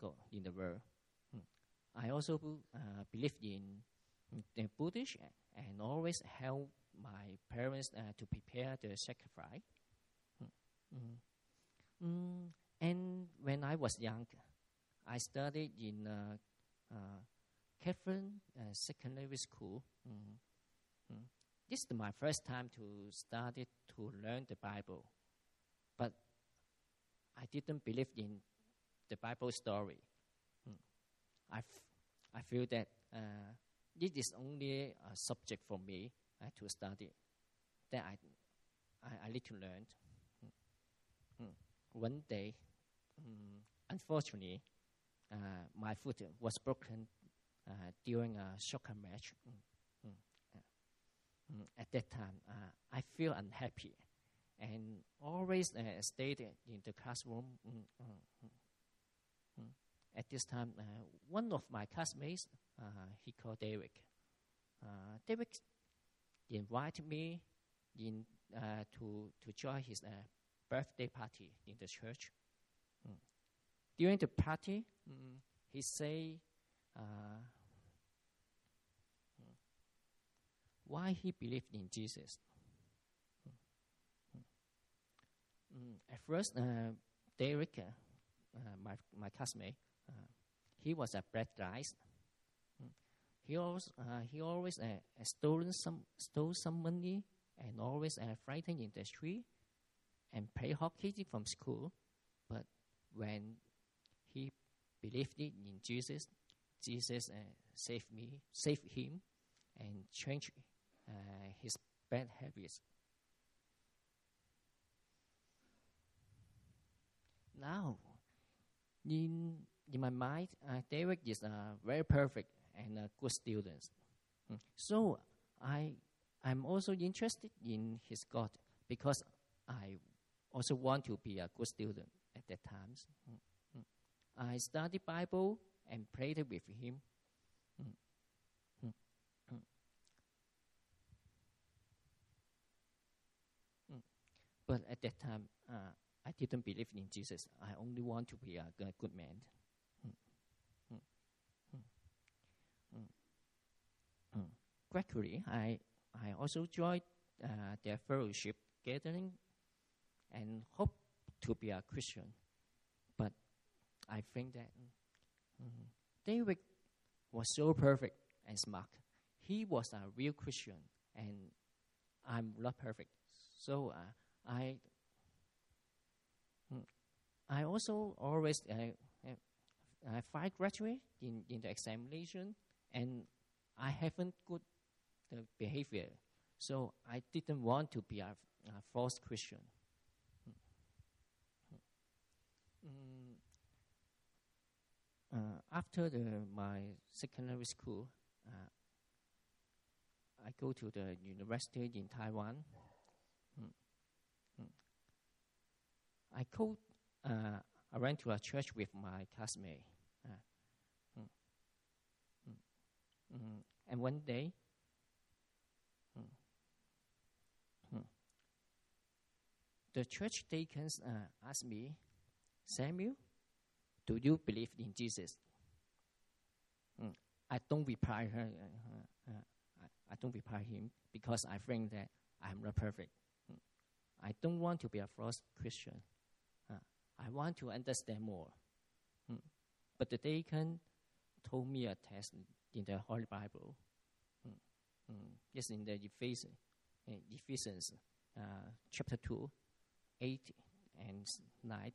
God in the world. Mm. I also uh, believe in the Buddhist and always help my parents uh, to prepare the sacrifice. Mm. Mm. And when I was young, I studied in uh, uh, Catherine uh, Secondary School. Mm. This is my first time to study to learn the Bible, but I didn't believe in the Bible story. Mm. I, f- I feel that uh, it is only a subject for me uh, to study that I, I, I need to learn. Mm. One day, mm, unfortunately, uh, my foot was broken uh, during a soccer match. Mm, at that time, uh, I feel unhappy and always stayed in the classroom. At this time, uh, one of my classmates, uh, he called Derek. Uh, Derek invited me in to to join his birthday party in the church. Mm. During the party, mm, he say, uh, why he believed in Jesus. Mm, at first, Derek, my my classmate, uh, he was a bad guy. He always uh, he always uh, stolen some stole some money and always uh, fighting in the street and play hockey from school. But when he believed in Jesus, Jesus uh, saved me, saved him, and changed uh, his bad habits. Now, in in my mind, uh, David is a very perfect and a good student. Mm. So I I'm also interested in his God because I also want to be a good student at that time. Mm. I studied Bible and prayed with him. Mm. Mm. Mm. But at that time, uh, I didn't believe in Jesus. I only want to be a, good man. Gradually, I, I also joined uh, their fellowship gathering and hope to be a Christian. But I think that mm, David was so perfect and smart. He was a real Christian, and I'm not perfect. So uh, I, I also always uh, uh, find graduate in, in the examination, and I haven't good the behavior. So I didn't want to be a, a false Christian. Mm. Uh, after the, my secondary school, uh, I go to the university in Taiwan. Mm. Mm. I go. Uh, I went to a church with my classmate. Uh, mm. mm, mm. And one day, mm, the church deacons uh, asked me, Samuel, do you believe in Jesus? Mm. I don't reply her. Uh, uh, I, I, don't reply him because I think that I'm not perfect. Mm. I don't want to be a false Christian. I want to understand more. Mm. But the deacon told me a text in the Holy Bible. Mm. Mm. Yes, in the Ephesians, Ephesians uh, chapter 2, 8 and 9.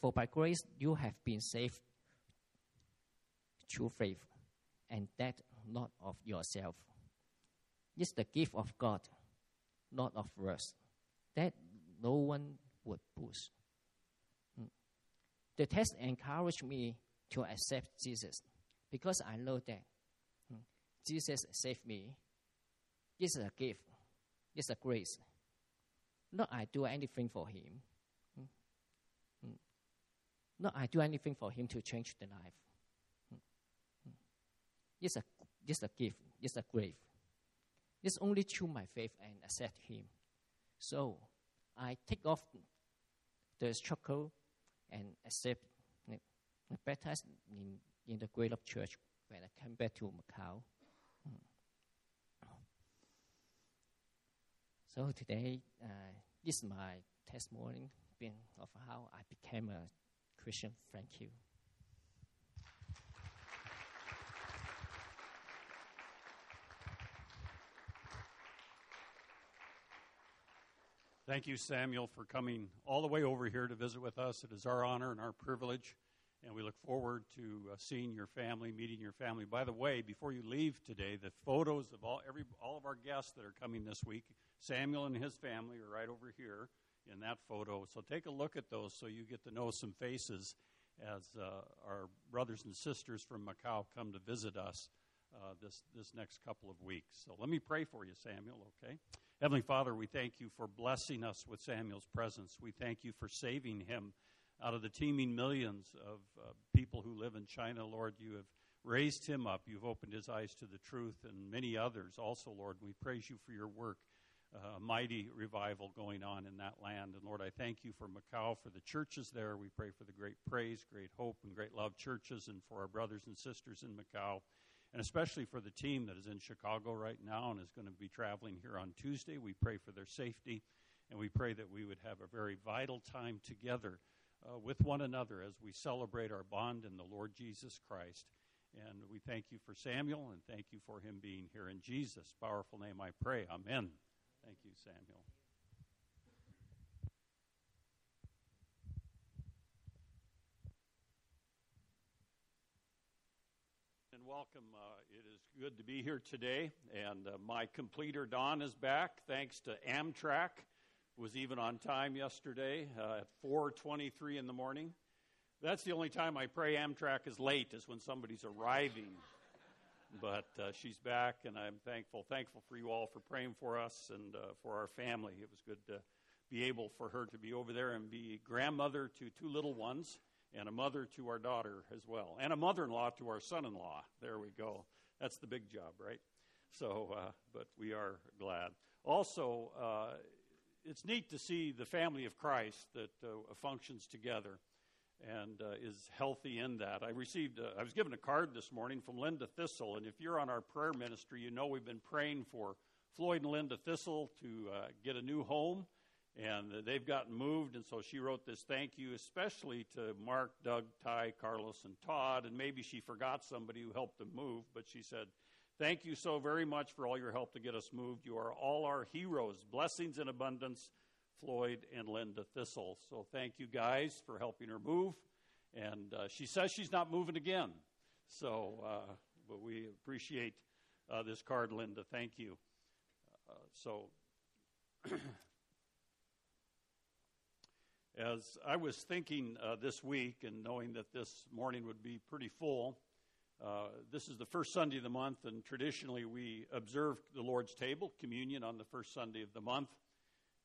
For by grace you have been saved through faith, and that not of yourself. It's the gift of God, not of us, that no one would boast. Hmm. The test encouraged me to accept Jesus because I know that hmm, Jesus saved me. It's a gift. It's a grace. Not I do anything for him. Not I do anything for him to change the life. It's a, it's a gift. It's a grave. It's only through my faith and accept him. So I take off the struggle and accept baptized in, in the Great Love Church when I came back to Macau. Mm. So today, uh, this is my testimony of how I became a Christian. Thank you. Thank you, Samuel, for coming all the way over here to visit with us. It is our honor and our privilege, and we look forward to uh, seeing your family, meeting your family. By the way, before you leave today, the photos of all every all of our guests that are coming this week, Samuel and his family are right over here in that photo. So take a look at those so you get to know some faces as uh, our brothers and sisters from Macau come to visit us uh, this this next couple of weeks. So let me pray for you, Samuel. Okay. Heavenly Father, we thank you for blessing us with Samuel's presence. We thank you for saving him out of the teeming millions of uh, people who live in China. Lord, you have raised him up. You've opened his eyes to the truth, and many others also, Lord. We praise you for your work. Uh, mighty revival going on in that land. And Lord, I thank you for Macau, for the churches there. We pray for the great praise, great hope, and great love churches, and for our brothers and sisters in Macau and especially for the team that is in Chicago right now and is going to be traveling here on Tuesday. We pray for their safety, and we pray that we would have a very vital time together uh, with one another as we celebrate our bond in the Lord Jesus Christ. And we thank you for Samuel and thank you for him being here. In Jesus' powerful name I pray. Amen. Thank you, Samuel. Welcome. Uh, it is good to be here today. And uh, my completer, Don, is back thanks to Amtrak. Was even on time yesterday uh, at 4.23 in the morning. That's the only time I pray Amtrak is late, is when somebody's arriving. but uh, she's back, and I'm thankful. Thankful for you all for praying for us and uh, for our family. It was good to be able for her to be over there and be grandmother to two little ones and a mother to our daughter as well, and a mother in law to our son in law. There we go. That's the big job, right? So, uh, but we are glad. Also, uh, it's neat to see the family of Christ that uh, functions together and uh, is healthy in that. I received, a, I was given a card this morning from Linda Thistle, and if you're on our prayer ministry, you know we've been praying for Floyd and Linda Thistle to uh, get a new home and they've gotten moved. And so she wrote this thank you, especially to Mark, Doug, Ty, Carlos, and Todd. And maybe she forgot somebody who helped them move, but she said, Thank you so very much for all your help to get us moved. You are all our heroes. Blessings in abundance, Floyd and Linda Thistle. So thank you guys for helping her move. And uh, she says she's not moving again. So, uh, but we appreciate uh, this card, Linda. Thank you. Uh, so. As I was thinking uh, this week and knowing that this morning would be pretty full, uh, this is the first Sunday of the month, and traditionally we observe the Lord's table, communion, on the first Sunday of the month.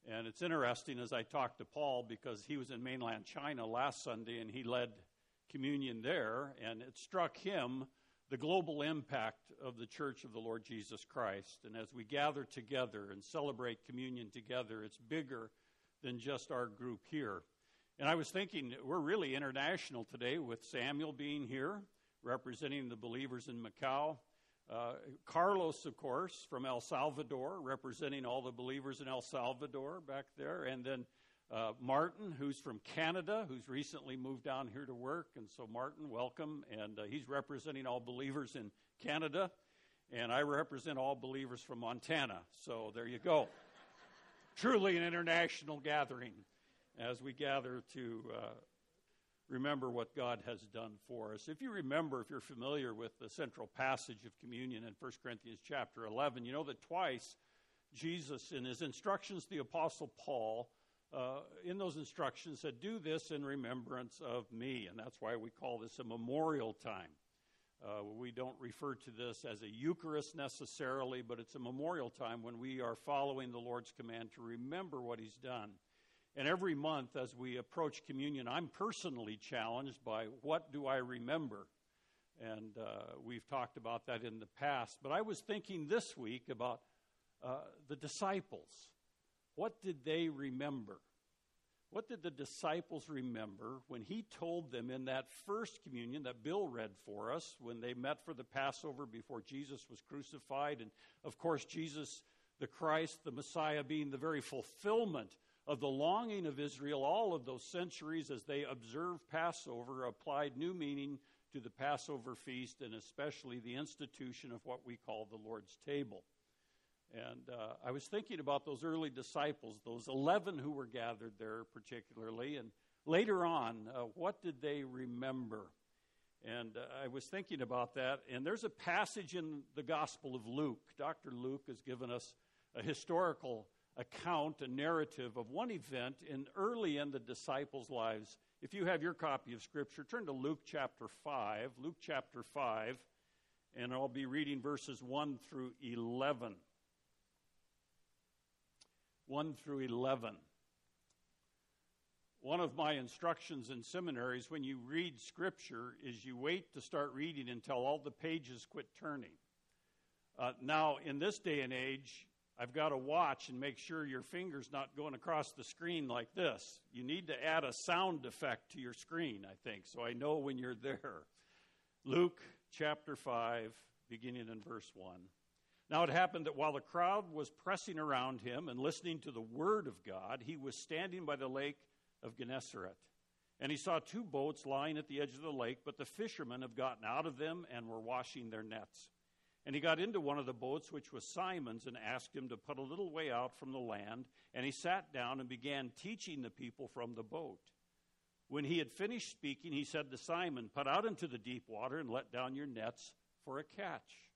And it's interesting as I talked to Paul because he was in mainland China last Sunday and he led communion there, and it struck him the global impact of the Church of the Lord Jesus Christ. And as we gather together and celebrate communion together, it's bigger than just our group here. And I was thinking, we're really international today with Samuel being here, representing the believers in Macau. Uh, Carlos, of course, from El Salvador, representing all the believers in El Salvador back there. And then uh, Martin, who's from Canada, who's recently moved down here to work. And so, Martin, welcome. And uh, he's representing all believers in Canada. And I represent all believers from Montana. So, there you go truly an international gathering as we gather to uh, remember what God has done for us. If you remember, if you're familiar with the central passage of communion in 1 Corinthians chapter 11, you know that twice Jesus, in his instructions to the Apostle Paul, uh, in those instructions said, Do this in remembrance of me. And that's why we call this a memorial time. Uh, we don't refer to this as a Eucharist necessarily, but it's a memorial time when we are following the Lord's command to remember what He's done. And every month, as we approach communion, I'm personally challenged by what do I remember? And uh, we've talked about that in the past. But I was thinking this week about uh, the disciples. What did they remember? What did the disciples remember when he told them in that first communion that Bill read for us when they met for the Passover before Jesus was crucified? And of course, Jesus, the Christ, the Messiah, being the very fulfillment of the longing of Israel all of those centuries as they observed Passover, applied new meaning to the Passover feast and especially the institution of what we call the Lord's table. And uh, I was thinking about those early disciples, those 11 who were gathered there particularly, and later on, uh, what did they remember? And uh, I was thinking about that, and there's a passage in the Gospel of Luke. Dr. Luke has given us a historical account, a narrative of one event in early in the disciples' lives. If you have your copy of Scripture, turn to Luke chapter 5. Luke chapter 5, and I'll be reading verses 1 through 11. 1 through 11. One of my instructions in seminaries when you read Scripture is you wait to start reading until all the pages quit turning. Uh, now, in this day and age, I've got to watch and make sure your finger's not going across the screen like this. You need to add a sound effect to your screen, I think, so I know when you're there. Luke chapter 5, beginning in verse 1. Now it happened that while the crowd was pressing around him and listening to the word of God, he was standing by the lake of Gennesaret. And he saw two boats lying at the edge of the lake, but the fishermen had gotten out of them and were washing their nets. And he got into one of the boats, which was Simon's, and asked him to put a little way out from the land. And he sat down and began teaching the people from the boat. When he had finished speaking, he said to Simon, Put out into the deep water and let down your nets for a catch.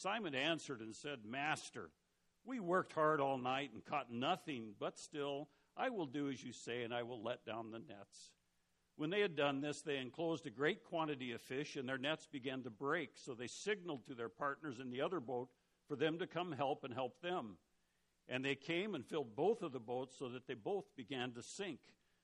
Simon answered and said, Master, we worked hard all night and caught nothing, but still, I will do as you say, and I will let down the nets. When they had done this, they enclosed a great quantity of fish, and their nets began to break. So they signaled to their partners in the other boat for them to come help and help them. And they came and filled both of the boats so that they both began to sink.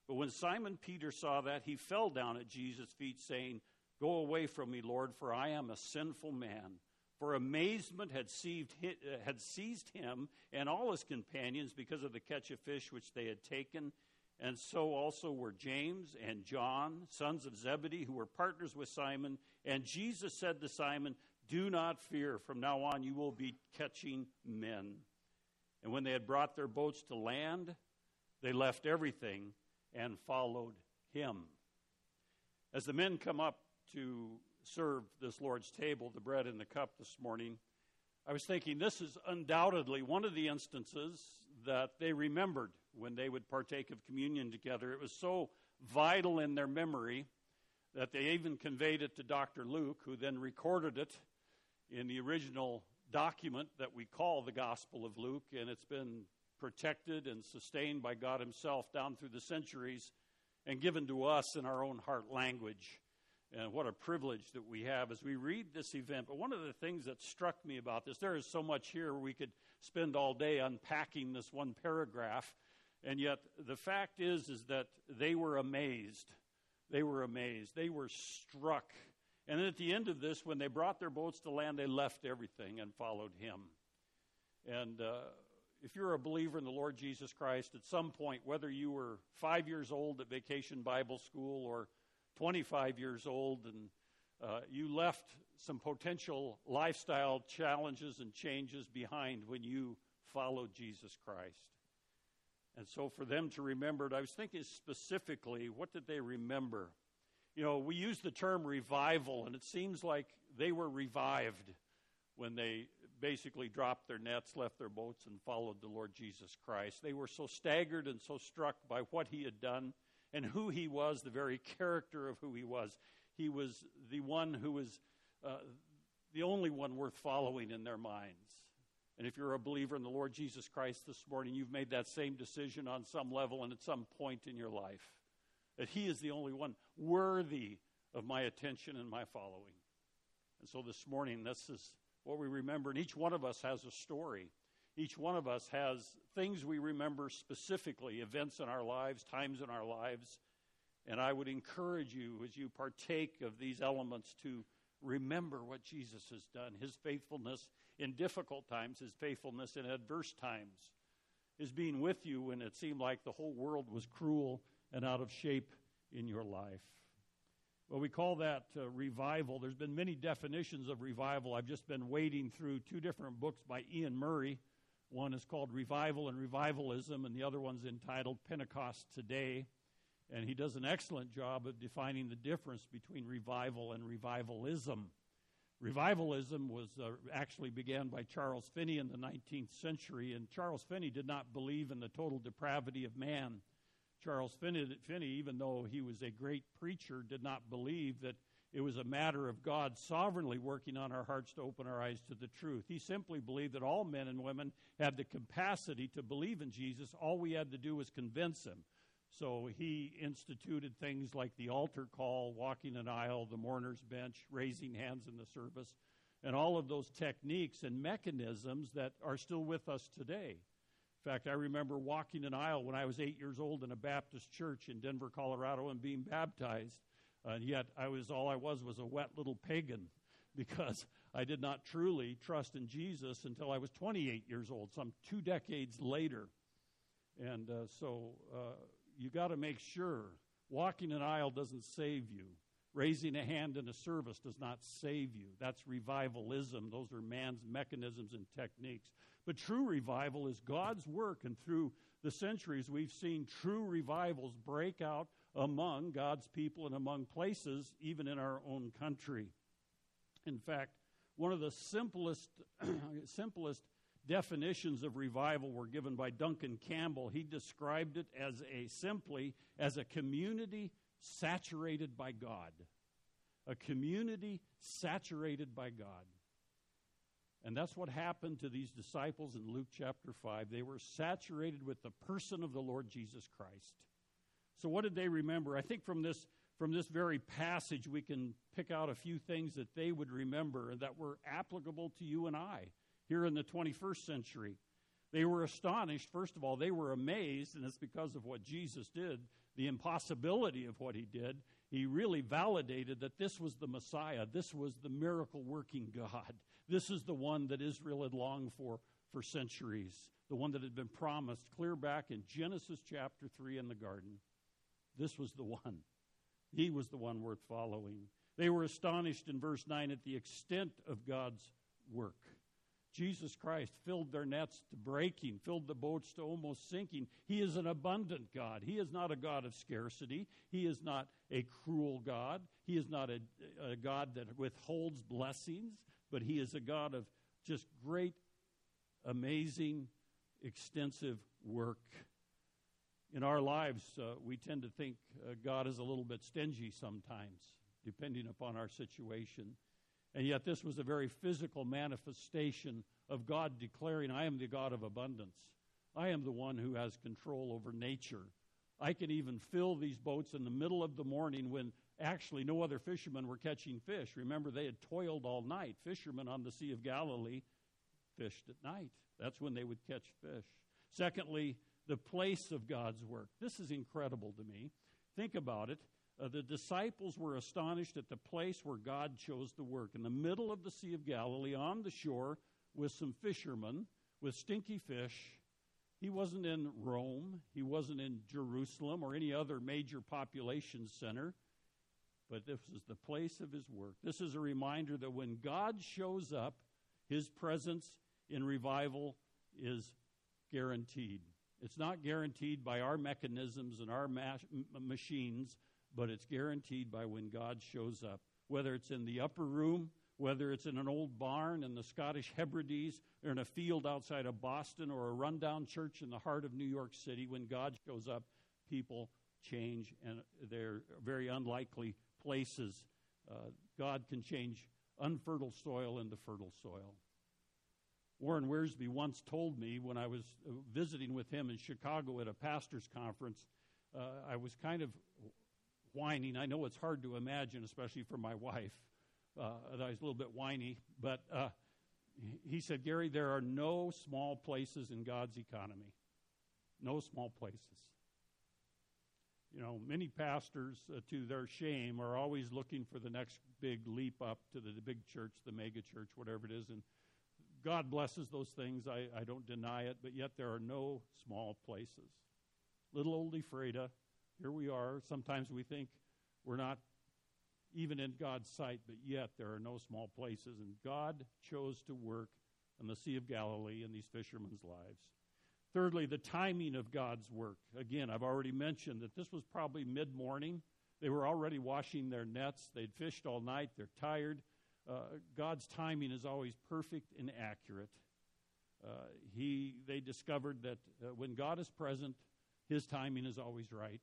But when Simon Peter saw that, he fell down at Jesus' feet, saying, Go away from me, Lord, for I am a sinful man for amazement had seized, uh, had seized him and all his companions because of the catch of fish which they had taken. And so also were James and John, sons of Zebedee, who were partners with Simon. And Jesus said to Simon, Do not fear. From now on, you will be catching men. And when they had brought their boats to land, they left everything and followed him. As the men come up to served this Lord's table, the bread and the cup this morning, I was thinking this is undoubtedly one of the instances that they remembered when they would partake of communion together. It was so vital in their memory that they even conveyed it to Dr. Luke, who then recorded it in the original document that we call the Gospel of Luke, and it's been protected and sustained by God Himself down through the centuries and given to us in our own heart language. And what a privilege that we have as we read this event. But one of the things that struck me about this, there is so much here we could spend all day unpacking this one paragraph. And yet the fact is is that they were amazed. They were amazed. They were struck. And then at the end of this, when they brought their boats to land, they left everything and followed him. And uh, if you're a believer in the Lord Jesus Christ, at some point, whether you were five years old at Vacation Bible School or 25 years old and uh, you left some potential lifestyle challenges and changes behind when you followed Jesus Christ. And so for them to remember it, I was thinking specifically, what did they remember? You know, we use the term revival, and it seems like they were revived when they basically dropped their nets, left their boats, and followed the Lord Jesus Christ. They were so staggered and so struck by what he had done and who he was, the very character of who he was. He was the one who was uh, the only one worth following in their minds. And if you're a believer in the Lord Jesus Christ this morning, you've made that same decision on some level and at some point in your life that He is the only one worthy of my attention and my following. And so this morning, this is what we remember. And each one of us has a story. Each one of us has things we remember specifically, events in our lives, times in our lives. And I would encourage you as you partake of these elements to remember what Jesus has done, his faithfulness in difficult times, his faithfulness in adverse times. his being with you when it seemed like the whole world was cruel and out of shape in your life. Well, we call that uh, revival. There's been many definitions of revival. I've just been wading through two different books by Iain Murray. One is called Revival and Revivalism, and the other one's entitled Pentecost Today. And he does an excellent job of defining the difference between revival and revivalism. Revivalism was uh, actually began by Charles Finney in the 19th century, and Charles Finney did not believe in the total depravity of man. Charles Finney, Finney, even though he was a great preacher, did not believe that it was a matter of God sovereignly working on our hearts to open our eyes to the truth. He simply believed that all men and women had the capacity to believe in Jesus. All we had to do was convince them. So he instituted things like the altar call, walking an aisle, the mourner's bench, raising hands in the service, and all of those techniques and mechanisms that are still with us today. In fact, I remember walking an aisle when I was eight years old in a Baptist church in Denver, Colorado, and being baptized. And yet, I was all I was was a wet little pagan because I did not truly trust in Jesus until I was 28 years old, some two decades later. And uh, so, uh, you got to make sure walking an aisle doesn't save you. Raising a hand in a service does not save you. That's revivalism. Those are man's mechanisms and techniques. But true revival is God's work, and through the centuries, we've seen true revivals break out among God's people and among places, even in our own country. In fact, one of the simplest, simplest definitions of revival were given by Duncan Campbell. He described it as a simply as a community saturated by God. A community saturated by God. And that's what happened to these disciples in Luke chapter 5. They were saturated with the person of the Lord Jesus Christ. So, what did they remember? I think from this, from this very passage, we can pick out a few things that they would remember that were applicable to you and I here in the 21st century. They were astonished. First of all, they were amazed, and it's because of what Jesus did, the impossibility of what he did. He really validated that this was the Messiah, this was the miracle working God. This is the one that Israel had longed for for centuries, the one that had been promised clear back in Genesis chapter 3 in the garden. This was the one. He was the one worth following. They were astonished in verse 9 at the extent of God's work. Jesus Christ filled their nets to breaking, filled the boats to almost sinking. He is an abundant God. He is not a God of scarcity. He is not a cruel God. He is not a, a God that withholds blessings but He is a God of just great, amazing, extensive work. In our lives, uh, we tend to think uh, God is a little bit stingy sometimes, depending upon our situation. And yet, this was a very physical manifestation of God declaring, I am the God of abundance. I am the one who has control over nature. I can even fill these boats in the middle of the morning when Actually, no other fishermen were catching fish. Remember, they had toiled all night. Fishermen on the Sea of Galilee fished at night. That's when they would catch fish. Secondly, the place of God's work. This is incredible to me. Think about it. Uh, the disciples were astonished at the place where God chose to work. In the middle of the Sea of Galilee, on the shore, with some fishermen with stinky fish. He wasn't in Rome, he wasn't in Jerusalem or any other major population center but this is the place of his work. This is a reminder that when God shows up, his presence in revival is guaranteed. It's not guaranteed by our mechanisms and our ma- machines, but it's guaranteed by when God shows up. Whether it's in the upper room, whether it's in an old barn in the Scottish Hebrides, or in a field outside of Boston, or a rundown church in the heart of New York City, when God shows up, people change and they're very unlikely places, uh, God can change unfertile soil into fertile soil. Warren Wiersbe once told me when I was uh, visiting with him in Chicago at a pastor's conference, uh, I was kind of whining. I know it's hard to imagine, especially for my wife, uh, that I was a little bit whiny, but uh, he said, Gary, there are no small places in God's economy. No small places you know, many pastors, uh, to their shame, are always looking for the next big leap up to the, the big church, the mega church, whatever it is. And God blesses those things. I, I don't deny it, but yet there are no small places. Little old Ephrata, here we are. Sometimes we think we're not even in God's sight, but yet there are no small places. And God chose to work in the Sea of Galilee in these fishermen's lives. Thirdly, the timing of God's work. Again, I've already mentioned that this was probably mid morning. They were already washing their nets. They'd fished all night. They're tired. Uh, God's timing is always perfect and accurate. Uh, he, they discovered that uh, when God is present, His timing is always right.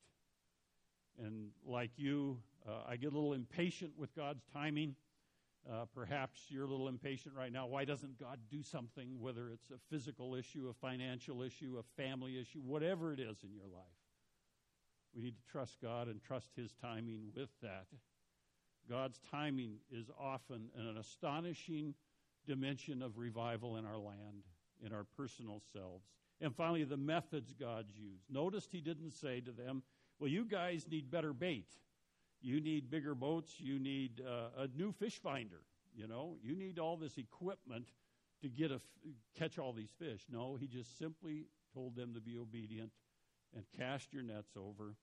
And like you, uh, I get a little impatient with God's timing. Uh, perhaps you're a little impatient right now. Why doesn't God do something, whether it's a physical issue, a financial issue, a family issue, whatever it is in your life? We need to trust God and trust His timing with that. God's timing is often an astonishing dimension of revival in our land, in our personal selves. And finally, the methods God's used. Notice He didn't say to them, Well, you guys need better bait. You need bigger boats. You need uh, a new fish finder. You know, you need all this equipment to get a f- catch all these fish. No, he just simply told them to be obedient and cast your nets over.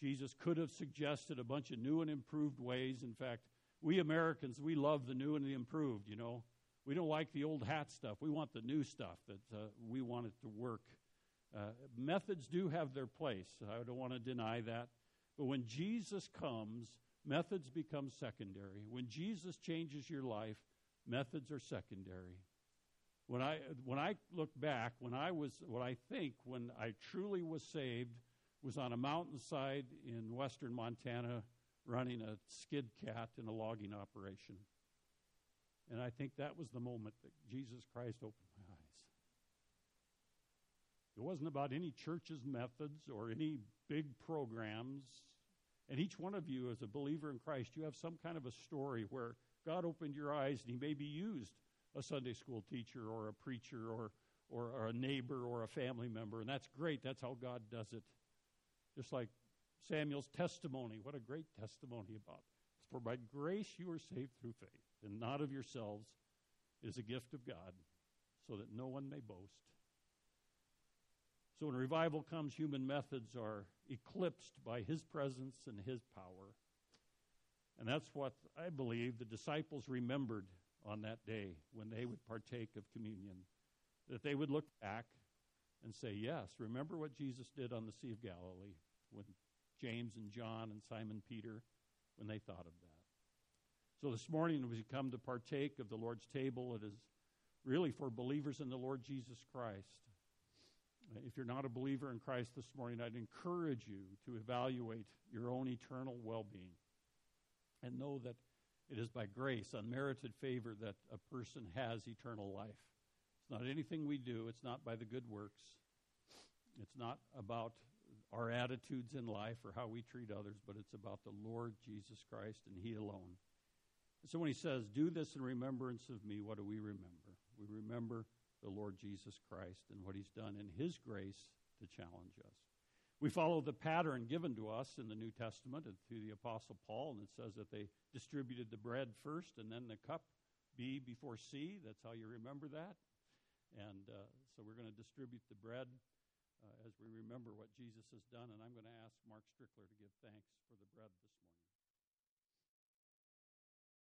Jesus could have suggested a bunch of new and improved ways. In fact, we Americans, we love the new and the improved, you know. We don't like the old hat stuff. We want the new stuff that uh, we want it to work. Uh, methods do have their place. I don't want to deny that. But when Jesus comes, methods become secondary. When Jesus changes your life, methods are secondary. When I, when I look back, when I was, what I think when I truly was saved was on a mountainside in western Montana running a skid cat in a logging operation. And I think that was the moment that Jesus Christ opened my eyes. It wasn't about any church's methods or any big programs. And each one of you, as a believer in Christ, you have some kind of a story where God opened your eyes and He maybe used a Sunday school teacher or a preacher or, or, or a neighbor or a family member. And that's great. That's how God does it. Just like Samuel's testimony. What a great testimony about. For by grace you are saved through faith, and not of yourselves. It is a gift of God, so that no one may boast. So when revival comes, human methods are eclipsed by his presence and his power. And that's what I believe the disciples remembered on that day when they would partake of communion. That they would look back and say, Yes, remember what Jesus did on the Sea of Galilee when James and John and Simon Peter, when they thought of that. So this morning, as we come to partake of the Lord's table, it is really for believers in the Lord Jesus Christ. If you're not a believer in Christ this morning, I'd encourage you to evaluate your own eternal well being and know that it is by grace, unmerited favor, that a person has eternal life. It's not anything we do, it's not by the good works, it's not about our attitudes in life or how we treat others, but it's about the Lord Jesus Christ and He alone. So when He says, Do this in remembrance of me, what do we remember? We remember the Lord Jesus Christ and what He's done in His grace to challenge us. We follow the pattern given to us in the New Testament and through the Apostle Paul, and it says that they distributed the bread first and then the cup, B before C. That's how you remember that. And uh, so we're going to distribute the bread uh, as we remember what Jesus has done. And I'm going to ask Mark Strickler to give thanks for the bread this morning.